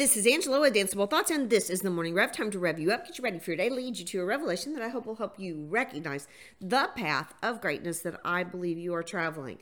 This is Angela with Danceable Thoughts, and this is the Morning Rev. Time to rev you up, get you ready for your day, lead you to a revelation that I hope will help you recognize the path of greatness that I believe you are traveling.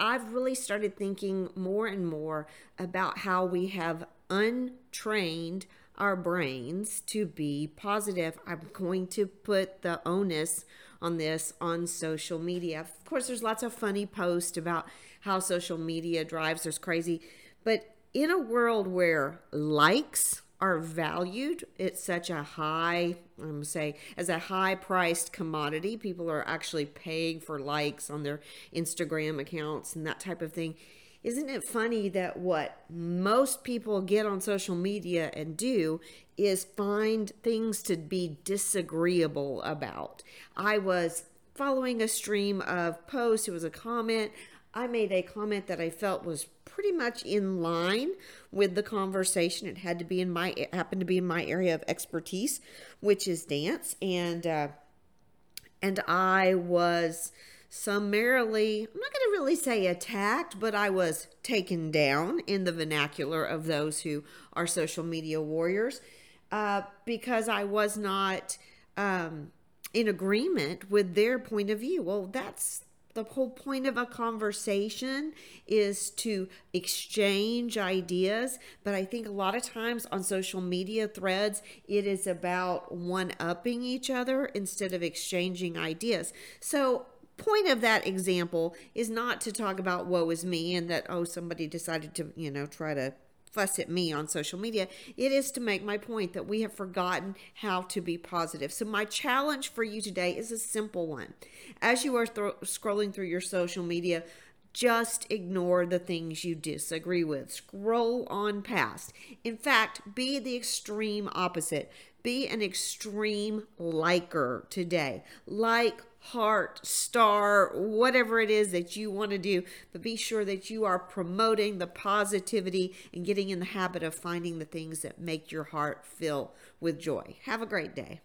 I've really started thinking more and more about how we have untrained our brains to be positive. I'm going to put the onus on this on social media. Of course, there's lots of funny posts about how social media drives us crazy, but in a world where likes are valued at such a high, I'm say, as a high priced commodity, people are actually paying for likes on their Instagram accounts and that type of thing. Isn't it funny that what most people get on social media and do is find things to be disagreeable about? I was following a stream of posts, it was a comment. I made a comment that I felt was pretty much in line with the conversation. It had to be in my, it happened to be in my area of expertise, which is dance, and uh, and I was summarily, I'm not going to really say attacked, but I was taken down in the vernacular of those who are social media warriors uh, because I was not um, in agreement with their point of view. Well, that's the whole point of a conversation is to exchange ideas but i think a lot of times on social media threads it is about one upping each other instead of exchanging ideas. So point of that example is not to talk about woe is me and that oh somebody decided to you know try to fuss at me on social media. It is to make my point that we have forgotten how to be positive. So, my challenge for you today is a simple one. As you are th- scrolling through your social media, just ignore the things you disagree with. Scroll on past. In fact, be the extreme opposite. Be an extreme liker today. Like, heart, star, whatever it is that you want to do. But be sure that you are promoting the positivity and getting in the habit of finding the things that make your heart fill with joy. Have a great day.